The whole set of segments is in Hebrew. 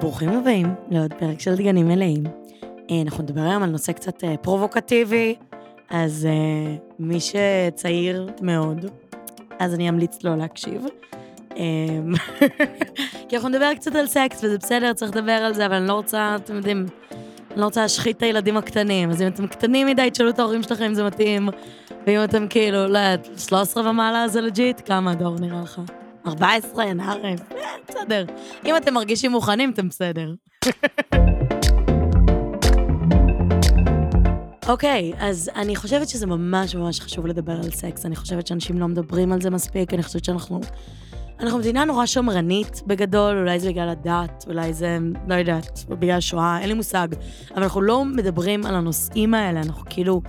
ברוכים הבאים לעוד פרק של דגנים מלאים. אה, אנחנו נדבר היום על נושא קצת אה, פרובוקטיבי, אז אה, מי שצעיר מאוד, אז אני אמליץ לו להקשיב. כי אנחנו נדבר קצת על סקס, וזה בסדר, צריך לדבר על זה, אבל אני לא רוצה, אתם יודעים, אני לא רוצה להשחית את הילדים הקטנים. אז אם אתם קטנים מדי, תשאלו את ההורים שלכם אם זה מתאים, ואם אתם כאילו, לא יודעת, 13 ומעלה זה legit, כמה דור נראה לך? 14, נערף, בסדר. אם אתם מרגישים מוכנים, אתם בסדר. אוקיי, okay, אז אני חושבת שזה ממש ממש חשוב לדבר על סקס. אני חושבת שאנשים לא מדברים על זה מספיק, אני חושבת שאנחנו... אנחנו מדינה נורא שמרנית בגדול, אולי זה בגלל הדת, אולי זה, לא יודעת, בגלל השואה, אין לי מושג. אבל אנחנו לא מדברים על הנושאים האלה, אנחנו כאילו...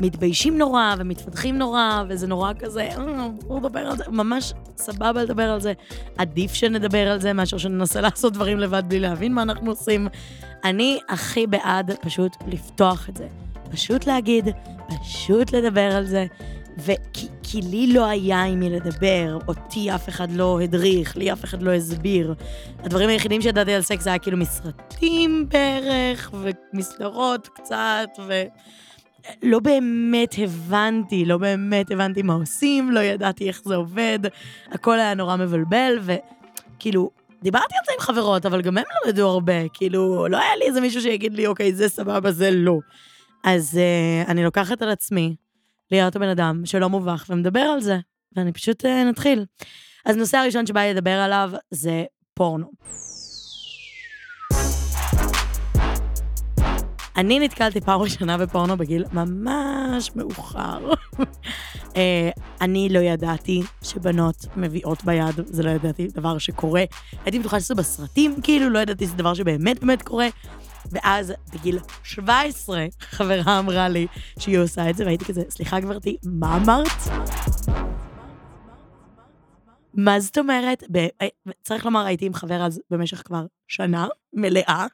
מתביישים נורא ומתפתחים נורא, וזה נורא כזה, אה, בואו נדבר על זה, ממש סבבה לדבר על זה. עדיף שנדבר על זה מאשר שננסה לעשות דברים לבד בלי להבין מה אנחנו עושים. אני הכי בעד פשוט לפתוח את זה. פשוט להגיד, פשוט לדבר על זה. וכי כי לי לא היה עם מי לדבר, אותי אף אחד לא הדריך, לי אף אחד לא הסביר. הדברים היחידים שידעתי על סקס היה כאילו מסרטים בערך, ומסדרות קצת, ו... לא באמת הבנתי, לא באמת הבנתי מה עושים, לא ידעתי איך זה עובד, הכל היה נורא מבלבל, וכאילו, דיברתי על זה עם חברות, אבל גם הם לא ידעו הרבה, כאילו, לא היה לי איזה מישהו שיגיד לי, אוקיי, זה סבבה, זה לא. אז uh, אני לוקחת על עצמי להיות הבן אדם שלא מובך ומדבר על זה, ואני פשוט uh, נתחיל. אז נושא הראשון שבא לדבר עליו זה פורנו. אני נתקלתי פעם ראשונה בפורנו בגיל ממש מאוחר. אה, אני לא ידעתי שבנות מביאות ביד, זה לא ידעתי דבר שקורה. הייתי בטוחה שזה בסרטים, כאילו, לא ידעתי שזה דבר שבאמת באמת קורה. ואז בגיל 17, חברה אמרה לי שהיא עושה את זה, והייתי כזה, סליחה גברתי, מה אמרת? מה זאת אומרת? אה, צריך לומר, הייתי עם חבר אז במשך כבר שנה מלאה,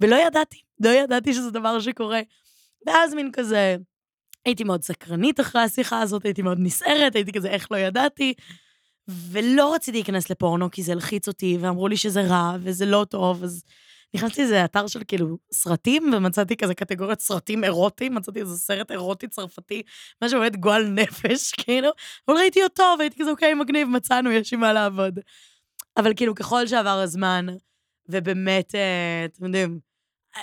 ולא ידעתי, לא ידעתי שזה דבר שקורה. ואז מין כזה, הייתי מאוד סקרנית אחרי השיחה הזאת, הייתי מאוד נסערת, הייתי כזה, איך לא ידעתי. ולא רציתי להיכנס לפורנו, כי זה הלחיץ אותי, ואמרו לי שזה רע, וזה לא טוב, אז נכנסתי לאיזה אתר של כאילו סרטים, ומצאתי כזה קטגוריית סרטים אירוטיים, מצאתי איזה סרט אירוטי צרפתי, משהו באמת גועל נפש, כאילו, אבל ראיתי אותו, והייתי כזה, אוקיי, מגניב, מצאנו, יש עם מה לעבוד. אבל כאילו, ככל שעבר הזמן, ובאמת, אה, אתם יודעים,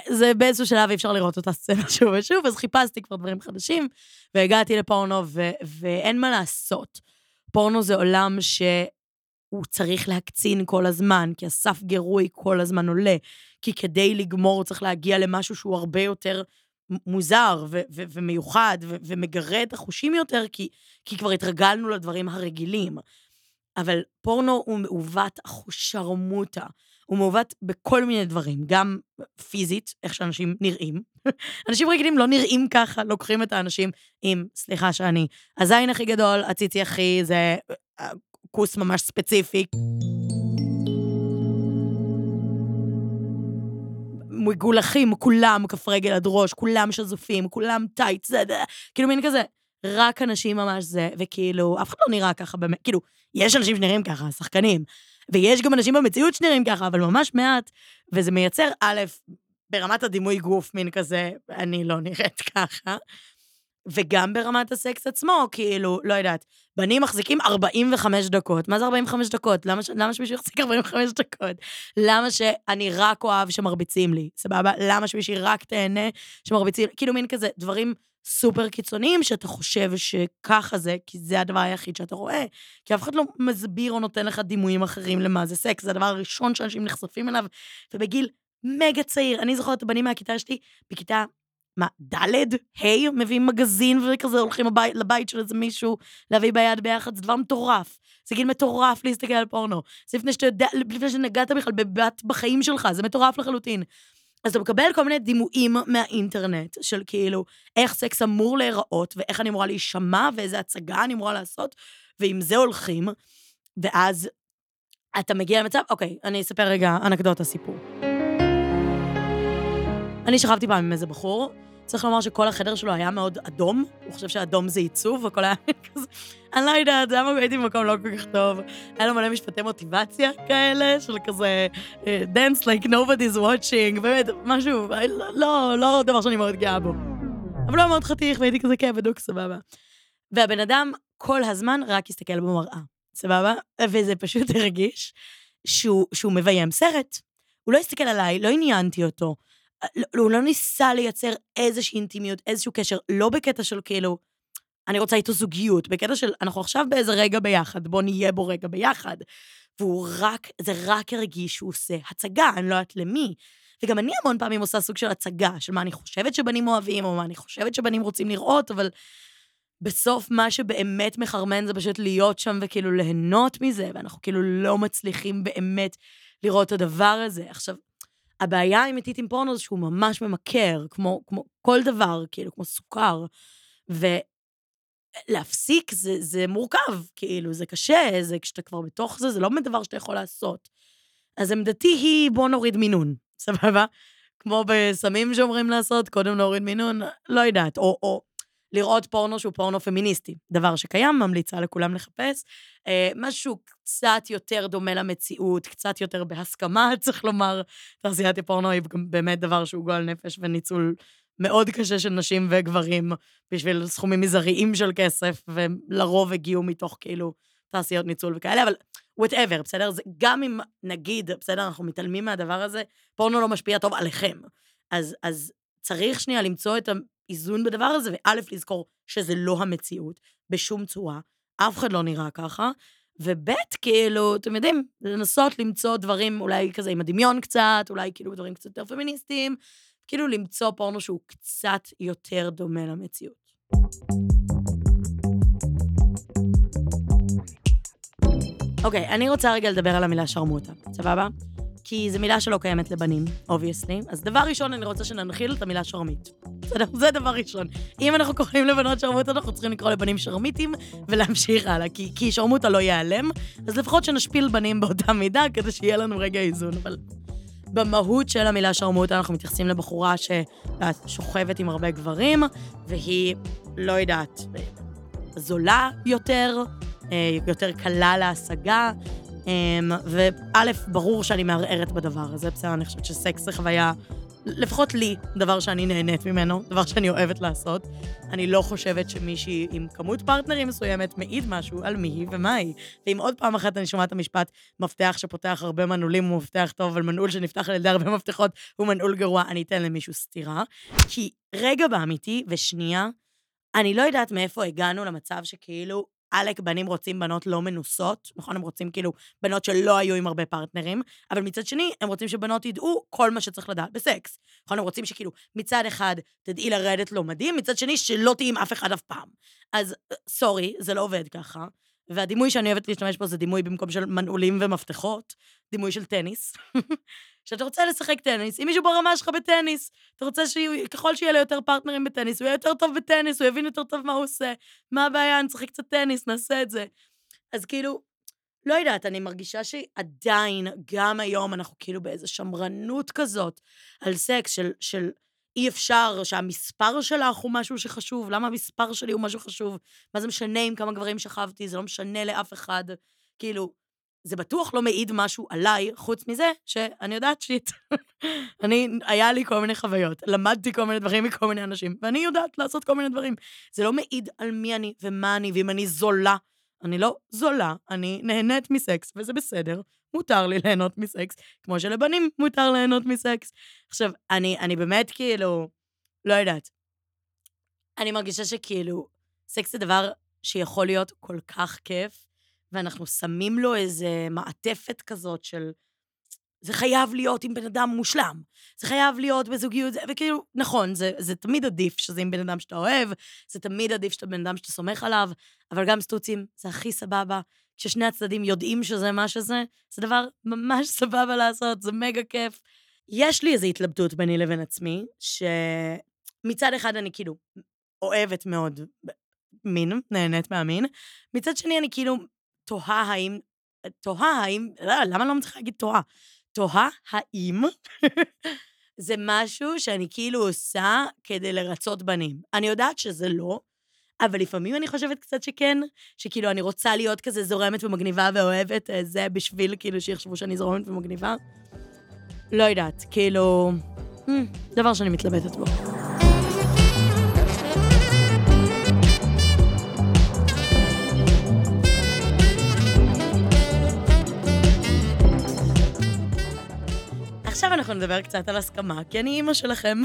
זה באיזשהו שלב אי אפשר לראות אותה סצנה שוב ושוב, אז חיפשתי כבר דברים חדשים, והגעתי לפורנו, ו- ואין מה לעשות. פורנו זה עולם שהוא צריך להקצין כל הזמן, כי הסף גירוי כל הזמן עולה, כי כדי לגמור צריך להגיע למשהו שהוא הרבה יותר מוזר ו- ו- ומיוחד ו- ומגרה את החושים יותר, כי, כי כבר התרגלנו לדברים הרגילים. אבל פורנו הוא מעוות אחושרמוטה. הוא מעוות בכל מיני דברים, גם פיזית, איך שאנשים נראים. אנשים רגילים לא נראים ככה, לוקחים את האנשים עם, סליחה שאני, הזין הכי גדול, הציצי הכי, זה אה, כוס ממש ספציפי. מגולחים, כולם כף רגל עד ראש, כולם שזופים, כולם טייט, זה, זה, כאילו מין כזה, רק אנשים ממש זה, וכאילו, אף אחד לא נראה ככה באמת, כאילו, יש אנשים שנראים ככה, שחקנים, ויש גם אנשים במציאות שנראים ככה, אבל ממש מעט, וזה מייצר, א', ברמת הדימוי גוף, מין כזה, אני לא נראית ככה, וגם ברמת הסקס עצמו, כאילו, לא יודעת, בנים מחזיקים 45 דקות. מה זה 45 דקות? למה, למה שמישהו יחזיק 45 דקות? למה שאני רק אוהב שמרביצים לי, סבבה? למה שמישהי רק תהנה שמרביצים? כאילו, מין כזה, דברים סופר קיצוניים שאתה חושב שככה זה, כי זה הדבר היחיד שאתה רואה. כי אף אחד לא מסביר או נותן לך דימויים אחרים למה זה סקס, זה הדבר הראשון שאנשים נחשפים אליו, ובגיל מגה צעיר, אני זוכרת את הבנים מהכיתה שלי, בכיתה, מה, ד', ה', מביאים מגזין וכזה הולכים הבית, לבית של איזה מישהו להביא ביד ביחד, זה דבר מטורף. זה גיל מטורף להסתכל על פורנו. זה לפני שאתה יודע, לפני שנגעת בכלל בבת בחיים שלך, זה מטורף לחלוטין. אז אתה מקבל כל מיני דימויים מהאינטרנט, של כאילו, איך סקס אמור להיראות, ואיך אני אמורה להישמע, ואיזה הצגה אני אמורה לעשות, ועם זה הולכים, ואז אתה מגיע למצב, אוקיי, אני אספר רגע אנקדוטה, סיפור. אני שכבתי פעם עם איזה בחור, צריך לומר שכל החדר שלו היה מאוד אדום, הוא חושב שאדום זה עיצוב, הכל היה כזה, אני לא יודעת, היה הייתי במקום לא כל כך טוב. היה לו מלא משפטי מוטיבציה כאלה, של כזה, אה, dance like nobody's watching, באמת, משהו, לא, לא, לא דבר שאני מאוד גאה בו. אבל הוא היה מאוד חתיך, והייתי כזה, כן, בדוק, סבבה. והבן אדם כל הזמן רק הסתכל במראה, סבבה? וזה פשוט הרגיש שהוא מביים סרט. הוא לא הסתכל עליי, לא עניינתי אותו. לא, הוא לא ניסה לייצר איזושהי אינטימיות, איזשהו קשר, לא בקטע של כאילו, אני רוצה איתו זוגיות, בקטע של אנחנו עכשיו באיזה רגע ביחד, בוא נהיה בו רגע ביחד. והוא רק, זה רק הרגיש שהוא עושה הצגה, אני לא יודעת למי. וגם אני המון פעמים עושה סוג של הצגה, של מה אני חושבת שבנים אוהבים, או מה אני חושבת שבנים רוצים לראות, אבל בסוף מה שבאמת מחרמן זה פשוט להיות שם וכאילו ליהנות מזה, ואנחנו כאילו לא מצליחים באמת לראות את הדבר הזה. עכשיו, הבעיה האמיתית עם פורנו זה שהוא ממש ממכר, כמו, כמו כל דבר, כאילו, כמו סוכר. ולהפסיק זה, זה מורכב, כאילו, זה קשה, זה כשאתה כבר בתוך זה, זה לא דבר שאתה יכול לעשות. אז עמדתי היא, בוא נוריד מינון, סבבה? כמו בסמים שאומרים לעשות, קודם להוריד מינון, לא יודעת. או, או לראות פורנו שהוא פורנו פמיניסטי, דבר שקיים, ממליצה לכולם לחפש. אה, משהו קצת יותר דומה למציאות, קצת יותר בהסכמה, צריך לומר. תעשיית הפורנו היא באמת דבר שהוא גועל נפש וניצול מאוד קשה של נשים וגברים בשביל סכומים מזעריים של כסף, ולרוב הגיעו מתוך כאילו תעשיות ניצול וכאלה, אבל whatever, בסדר? זה, גם אם נגיד, בסדר, אנחנו מתעלמים מהדבר הזה, פורנו לא משפיע טוב עליכם. אז, אז צריך שנייה למצוא את האיזון בדבר הזה, וא', לזכור שזה לא המציאות בשום צורה, אף אחד לא נראה ככה, וב', כאילו, אתם יודעים, לנסות למצוא דברים אולי כזה עם הדמיון קצת, אולי כאילו דברים קצת יותר פמיניסטיים, כאילו למצוא פורנו שהוא קצת יותר דומה למציאות. אוקיי, okay, אני רוצה רגע לדבר על המילה שרמוטה, סבבה? כי זו מילה שלא קיימת לבנים, obviously. אז דבר ראשון, אני רוצה שננחיל את המילה שרמית. בסדר? זה דבר ראשון. אם אנחנו קוראים לבנות שרמוטה, אנחנו צריכים לקרוא לבנים שרמיתים ולהמשיך הלאה, כי, כי שרמוטה לא ייעלם, אז לפחות שנשפיל בנים באותה מידה, כדי שיהיה לנו רגע איזון. אבל במהות של המילה שרמוטה אנחנו מתייחסים לבחורה ששוכבת עם הרבה גברים, והיא, לא יודעת, זולה יותר, אה, יותר קלה להשגה, וא', ברור שאני מערערת בדבר הזה, בסדר, אני חושבת שסקס זה חוויה, לפחות לי, דבר שאני נהנית ממנו, דבר שאני אוהבת לעשות. אני לא חושבת שמישהי עם כמות פרטנרים מסוימת מעיד משהו על מי היא ומה היא. ואם עוד פעם אחת אני שומעת את המשפט, מפתח שפותח הרבה מנעולים הוא מפתח טוב, אבל מנעול שנפתח על ידי הרבה מפתחות הוא מנעול גרוע, אני אתן למישהו סטירה. כי רגע באמיתי, ושנייה, אני לא יודעת מאיפה הגענו למצב שכאילו עלק בנים רוצים בנות לא מנוסות, נכון? הם רוצים כאילו בנות שלא היו עם הרבה פרטנרים, אבל מצד שני, הם רוצים שבנות ידעו כל מה שצריך לדעת בסקס. נכון? הם רוצים שכאילו, מצד אחד תדעי לרדת לא מדהים, מצד שני, שלא תהיי עם אף אחד אף פעם. אז sorry, זה לא עובד ככה. והדימוי שאני אוהבת להשתמש בו זה דימוי במקום של מנעולים ומפתחות, דימוי של טניס. שאתה רוצה לשחק טניס, אם מישהו ברמה שלך בטניס, אתה רוצה שככל שיהיה לו יותר פרטנרים בטניס, הוא יהיה יותר טוב בטניס, הוא יבין יותר טוב מה הוא עושה, מה הבעיה, נשחק קצת טניס, נעשה את זה. אז כאילו, לא יודעת, אני מרגישה שעדיין, גם היום, אנחנו כאילו באיזו שמרנות כזאת על סקס של, של אי אפשר שהמספר שלך הוא משהו שחשוב, למה המספר שלי הוא משהו חשוב? מה זה משנה עם כמה גברים שכבתי, זה לא משנה לאף אחד. כאילו, זה בטוח לא מעיד משהו עליי, חוץ מזה שאני יודעת שיט. אני, היה לי כל מיני חוויות, למדתי כל מיני דברים מכל מיני אנשים, ואני יודעת לעשות כל מיני דברים. זה לא מעיד על מי אני ומה אני, ואם אני זולה. אני לא זולה, אני נהנית מסקס, וזה בסדר, מותר לי ליהנות מסקס, כמו שלבנים מותר ליהנות מסקס. עכשיו, אני, אני באמת כאילו, לא יודעת. אני מרגישה שכאילו, סקס זה דבר שיכול להיות כל כך כיף, ואנחנו שמים לו איזה מעטפת כזאת של... זה חייב להיות עם בן אדם מושלם, זה חייב להיות בזוגיות, וכאילו, נכון, זה, זה תמיד עדיף שזה עם בן אדם שאתה אוהב, זה תמיד עדיף שאתה בן אדם שאתה סומך עליו, אבל גם סטוצים, זה הכי סבבה. כששני הצדדים יודעים שזה מה שזה, זה דבר ממש סבבה לעשות, זה מגה כיף. יש לי איזו התלבטות ביני לבין עצמי, שמצד אחד אני כאילו אוהבת מאוד מין, נהנית מהמין, מצד שני אני כאילו תוהה האם, תוהה האם, לא, למה לא מצליחה להגיד תוהה? תוהה האם זה משהו שאני כאילו עושה כדי לרצות בנים. אני יודעת שזה לא, אבל לפעמים אני חושבת קצת שכן, שכאילו אני רוצה להיות כזה זורמת ומגניבה ואוהבת אה, זה בשביל כאילו שיחשבו שאני זורמת ומגניבה. לא יודעת, כאילו... Hmm, דבר שאני מתלבטת בו. אנחנו נדבר קצת על הסכמה, כי אני אימא שלכם,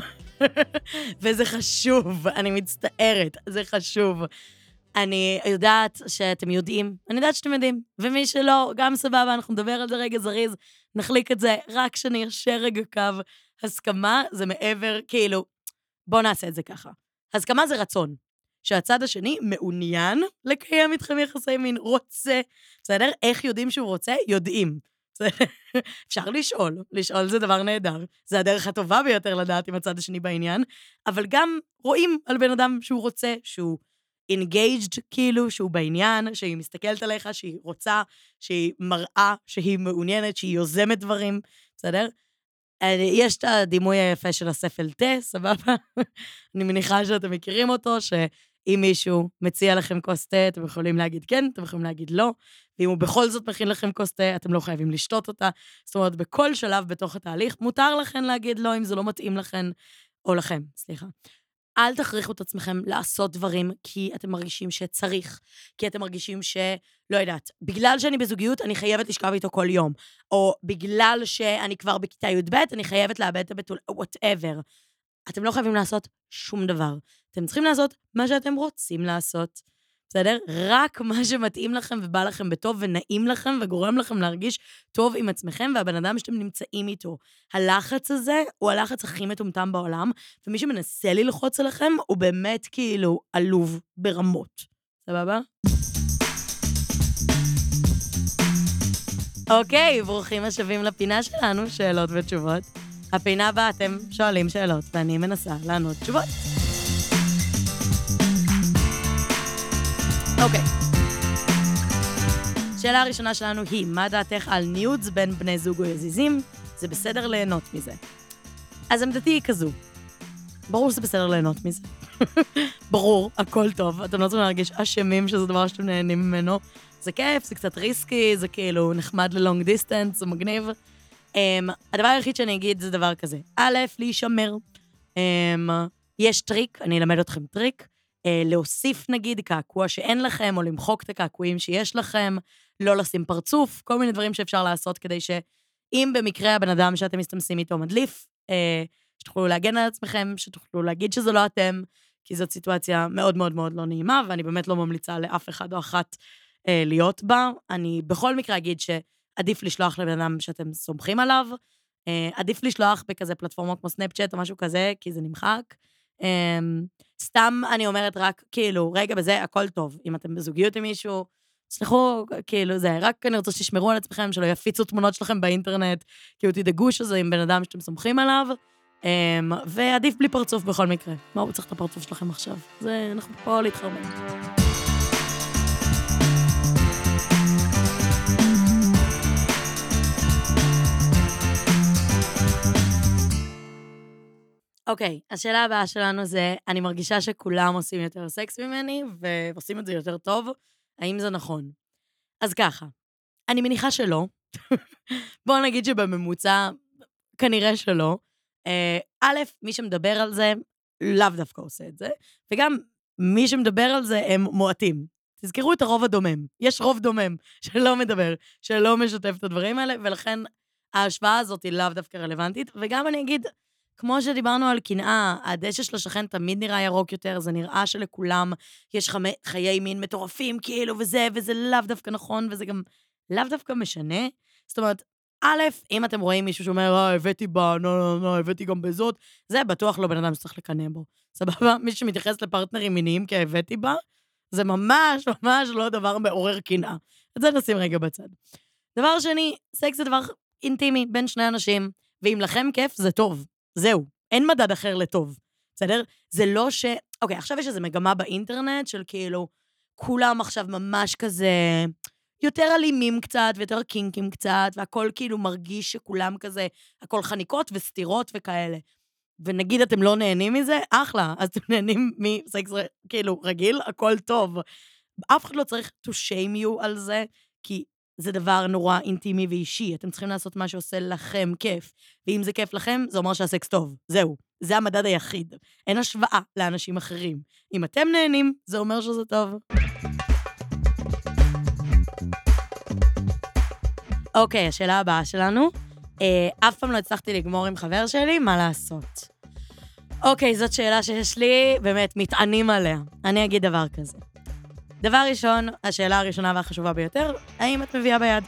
וזה חשוב, אני מצטערת, זה חשוב. אני יודעת שאתם יודעים, אני יודעת שאתם יודעים, ומי שלא, גם סבבה, אנחנו נדבר על זה רגע זריז, נחליק את זה, רק שניישר רגע קו. הסכמה זה מעבר, כאילו, בואו נעשה את זה ככה. הסכמה זה רצון. שהצד השני מעוניין לקיים איתכם יחסי מין, רוצה, בסדר? איך יודעים שהוא רוצה? יודעים. אפשר לשאול, לשאול זה דבר נהדר. זה הדרך הטובה ביותר לדעת אם הצד השני בעניין, אבל גם רואים על בן אדם שהוא רוצה, שהוא engaged, כאילו, שהוא בעניין, שהיא מסתכלת עליך, שהיא רוצה, שהיא מראה, שהיא מעוניינת, שהיא יוזמת דברים, בסדר? יש את הדימוי היפה של הספל תה, סבבה? אני מניחה שאתם מכירים אותו, שאם מישהו מציע לכם כוס תה, אתם יכולים להגיד כן, אתם יכולים להגיד לא, ואם הוא בכל זאת מכין לכם כוס תה, אתם לא חייבים לשתות אותה. זאת אומרת, בכל שלב בתוך התהליך, מותר לכם להגיד לא אם זה לא מתאים לכם, או לכם, סליחה. אל תכריחו את עצמכם לעשות דברים כי אתם מרגישים שצריך, כי אתם מרגישים ש... לא יודעת, בגלל שאני בזוגיות, אני חייבת לשכב איתו כל יום, או בגלל שאני כבר בכיתה י"ב, אני חייבת לאבד את הבתול, וואטאבר. אתם לא חייבים לעשות שום דבר. אתם צריכים לעשות מה שאתם רוצים לעשות. בסדר? רק מה שמתאים לכם ובא לכם בטוב ונעים לכם וגורם לכם להרגיש טוב עם עצמכם והבן אדם שאתם נמצאים איתו. הלחץ הזה הוא הלחץ הכי מטומטם בעולם, ומי שמנסה ללחוץ עליכם הוא באמת כאילו עלוב ברמות. סבבה? אוקיי, ברוכים השבים לפינה שלנו, שאלות ותשובות. הפינה הבאה אתם שואלים שאלות ואני מנסה לענות תשובות. אוקיי. שאלה הראשונה שלנו היא, מה דעתך על nudes בין בני זוג או יזיזים? זה בסדר ליהנות מזה. אז עמדתי היא כזו. ברור שזה בסדר ליהנות מזה. ברור, הכל טוב. אתם לא צריכים להרגיש אשמים שזה דבר שאתם נהנים ממנו. זה כיף, זה קצת risky, זה כאילו נחמד ל-long distance, זה מגניב. Um, הדבר היחיד שאני אגיד זה דבר כזה. א', להישמר. Um, יש טריק, אני אלמד אתכם טריק. אה, להוסיף נגיד קעקוע שאין לכם, או למחוק את הקעקועים שיש לכם, לא לשים פרצוף, כל מיני דברים שאפשר לעשות כדי שאם במקרה הבן אדם שאתם מסתמסים איתו מדליף, אה, שתוכלו להגן על עצמכם, שתוכלו להגיד שזה לא אתם, כי זאת סיטואציה מאוד מאוד מאוד לא נעימה, ואני באמת לא ממליצה לאף אחד או אחת אה, להיות בה. אני בכל מקרה אגיד שעדיף לשלוח לבן אדם שאתם סומכים עליו, אה, עדיף לשלוח בכזה פלטפורמות כמו סנאפצ'אט או משהו כזה, כי זה נמחק. אמ, סתם אני אומרת רק, כאילו, רגע, בזה הכל טוב. אם אתם בזוגיות עם מישהו, תסלחו, כאילו, זה, רק אני רוצה שתשמרו על עצמכם, שלא יפיצו תמונות שלכם באינטרנט, כאילו, תדאגו שזה עם בן אדם שאתם סומכים עליו, אמ, ועדיף בלי פרצוף בכל מקרה. מה הוא צריך את הפרצוף שלכם עכשיו? זה, אנחנו פה להתחרבן. אוקיי, okay, השאלה הבאה שלנו זה, אני מרגישה שכולם עושים יותר סקס ממני, ועושים את זה יותר טוב, האם זה נכון? אז ככה, אני מניחה שלא. בואו נגיד שבממוצע, כנראה שלא. אה, א', מי שמדבר על זה, לאו דווקא עושה את זה, וגם מי שמדבר על זה הם מועטים. תזכרו את הרוב הדומם. יש רוב דומם שלא מדבר, שלא משתף את הדברים האלה, ולכן ההשוואה הזאת היא לאו דווקא רלוונטית. וגם אני אגיד, כמו שדיברנו על קנאה, הדשא של השכן תמיד נראה ירוק יותר, זה נראה שלכולם יש חיי מין מטורפים, כאילו, וזה, וזה לאו דווקא נכון, וזה גם לאו דווקא משנה. זאת אומרת, א', אם אתם רואים מישהו שאומר, אה, הבאתי בה, לא, לא, לא, הבאתי גם בזאת, זה בטוח לא בן אדם שצריך לקנא בו. סבבה? מי שמתייחס לפרטנרים מיניים כהבאתי בה, זה ממש ממש לא דבר מעורר קנאה. את זה נשים רגע בצד. דבר שני, סקס זה דבר אינטימי בין שני אנשים, ואם לכם כיף, זה טוב. זהו, אין מדד אחר לטוב, בסדר? זה לא ש... אוקיי, עכשיו יש איזו מגמה באינטרנט של כאילו, כולם עכשיו ממש כזה יותר אלימים קצת, ויותר קינקים קצת, והכל כאילו מרגיש שכולם כזה, הכל חניקות וסתירות וכאלה. ונגיד אתם לא נהנים מזה, אחלה, אז אתם נהנים מסקס כאילו רגיל, הכל טוב. אף אחד לא צריך to shame you על זה, כי זה דבר נורא אינטימי ואישי. אתם צריכים לעשות מה שעושה לכם כיף. ואם זה כיף לכם, זה אומר שהסקס טוב. זהו. זה המדד היחיד. אין השוואה לאנשים אחרים. אם אתם נהנים, זה אומר שזה טוב. אוקיי, השאלה הבאה שלנו. אה, אף פעם לא הצלחתי לגמור עם חבר שלי, מה לעשות? אוקיי, זאת שאלה שיש לי, באמת, מתענים עליה. אני אגיד דבר כזה. דבר ראשון, השאלה הראשונה והחשובה ביותר, האם את מביאה ביד?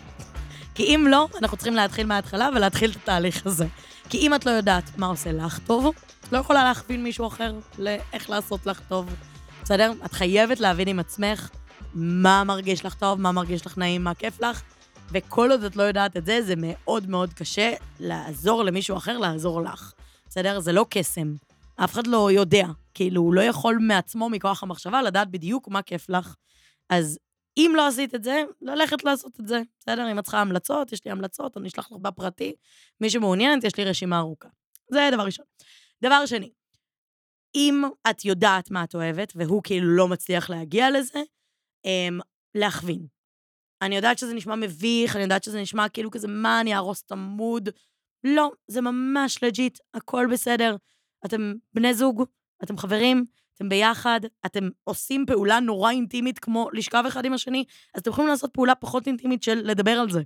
כי אם לא, אנחנו צריכים להתחיל מההתחלה ולהתחיל את התהליך הזה. כי אם את לא יודעת מה עושה לך טוב, את לא יכולה להכווין מישהו אחר לאיך לעשות לך טוב. בסדר? את חייבת להבין עם עצמך מה מרגיש לך טוב, מה מרגיש לך נעים, מה כיף לך, וכל עוד את לא יודעת את זה, זה מאוד מאוד קשה לעזור למישהו אחר לעזור לך. בסדר? זה לא קסם. אף אחד לא יודע. כאילו, הוא לא יכול מעצמו, מכוח המחשבה, לדעת בדיוק מה כיף לך. אז אם לא עשית את זה, ללכת לעשות את זה, בסדר? אם את צריכה המלצות, יש לי המלצות, אני אשלח לך בפרטי. מי שמעוניינת, יש לי רשימה ארוכה. זה דבר ראשון. דבר שני, אם את יודעת מה את אוהבת, והוא כאילו לא מצליח להגיע לזה, אמ, להכווין. אני יודעת שזה נשמע מביך, אני יודעת שזה נשמע כאילו כזה, מה, אני אהרוס את ה-mood? לא, זה ממש legit, הכל בסדר. אתם בני זוג, אתם חברים, אתם ביחד, אתם עושים פעולה נורא אינטימית כמו לשכב אחד עם השני, אז אתם יכולים לעשות פעולה פחות אינטימית של לדבר על זה.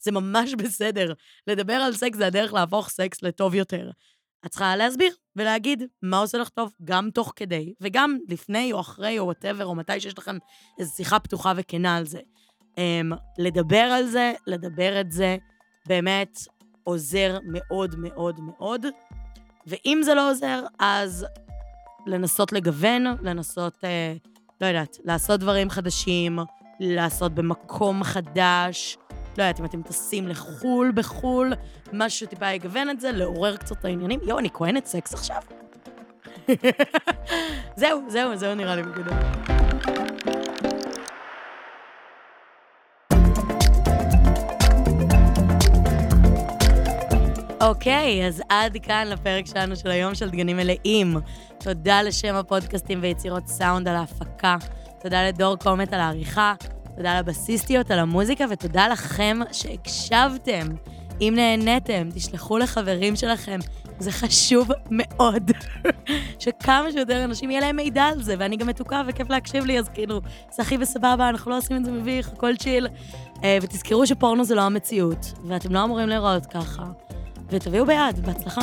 זה ממש בסדר. לדבר על סקס זה הדרך להפוך סקס לטוב יותר. את צריכה להסביר ולהגיד מה עושה לך טוב, גם תוך כדי, וגם לפני או אחרי או whatever, או מתי שיש לכם איזו שיחה פתוחה וכנה על זה. Um, לדבר על זה, לדבר את זה, באמת עוזר מאוד מאוד מאוד. ואם זה לא עוזר, אז לנסות לגוון, לנסות, אה, לא יודעת, לעשות דברים חדשים, לעשות במקום חדש. לא יודעת, אם אתם טסים לחו"ל בחו"ל, משהו שטיפה יגוון את זה, לעורר קצת את העניינים. יואו, אני כהנת סקס עכשיו? זהו, זהו, זהו נראה לי בגדול. אוקיי, אז עד כאן לפרק שלנו של היום של דגנים מלאים. תודה לשם הפודקאסטים ויצירות סאונד על ההפקה. תודה לדור קומט על העריכה. תודה לבסיסטיות על המוזיקה, ותודה לכם שהקשבתם. אם נהניתם, תשלחו לחברים שלכם. זה חשוב מאוד, שכמה שיותר אנשים יהיה להם מידע על זה, ואני גם מתוקה וכיף להקשיב לי, אז כאילו, זה הכי בסבבה, אנחנו לא עושים את זה מביך, הכל צ'יל. אה, ותזכרו שפורנו זה לא המציאות, ואתם לא אמורים לראות ככה. ותביאו ביד, בהצלחה.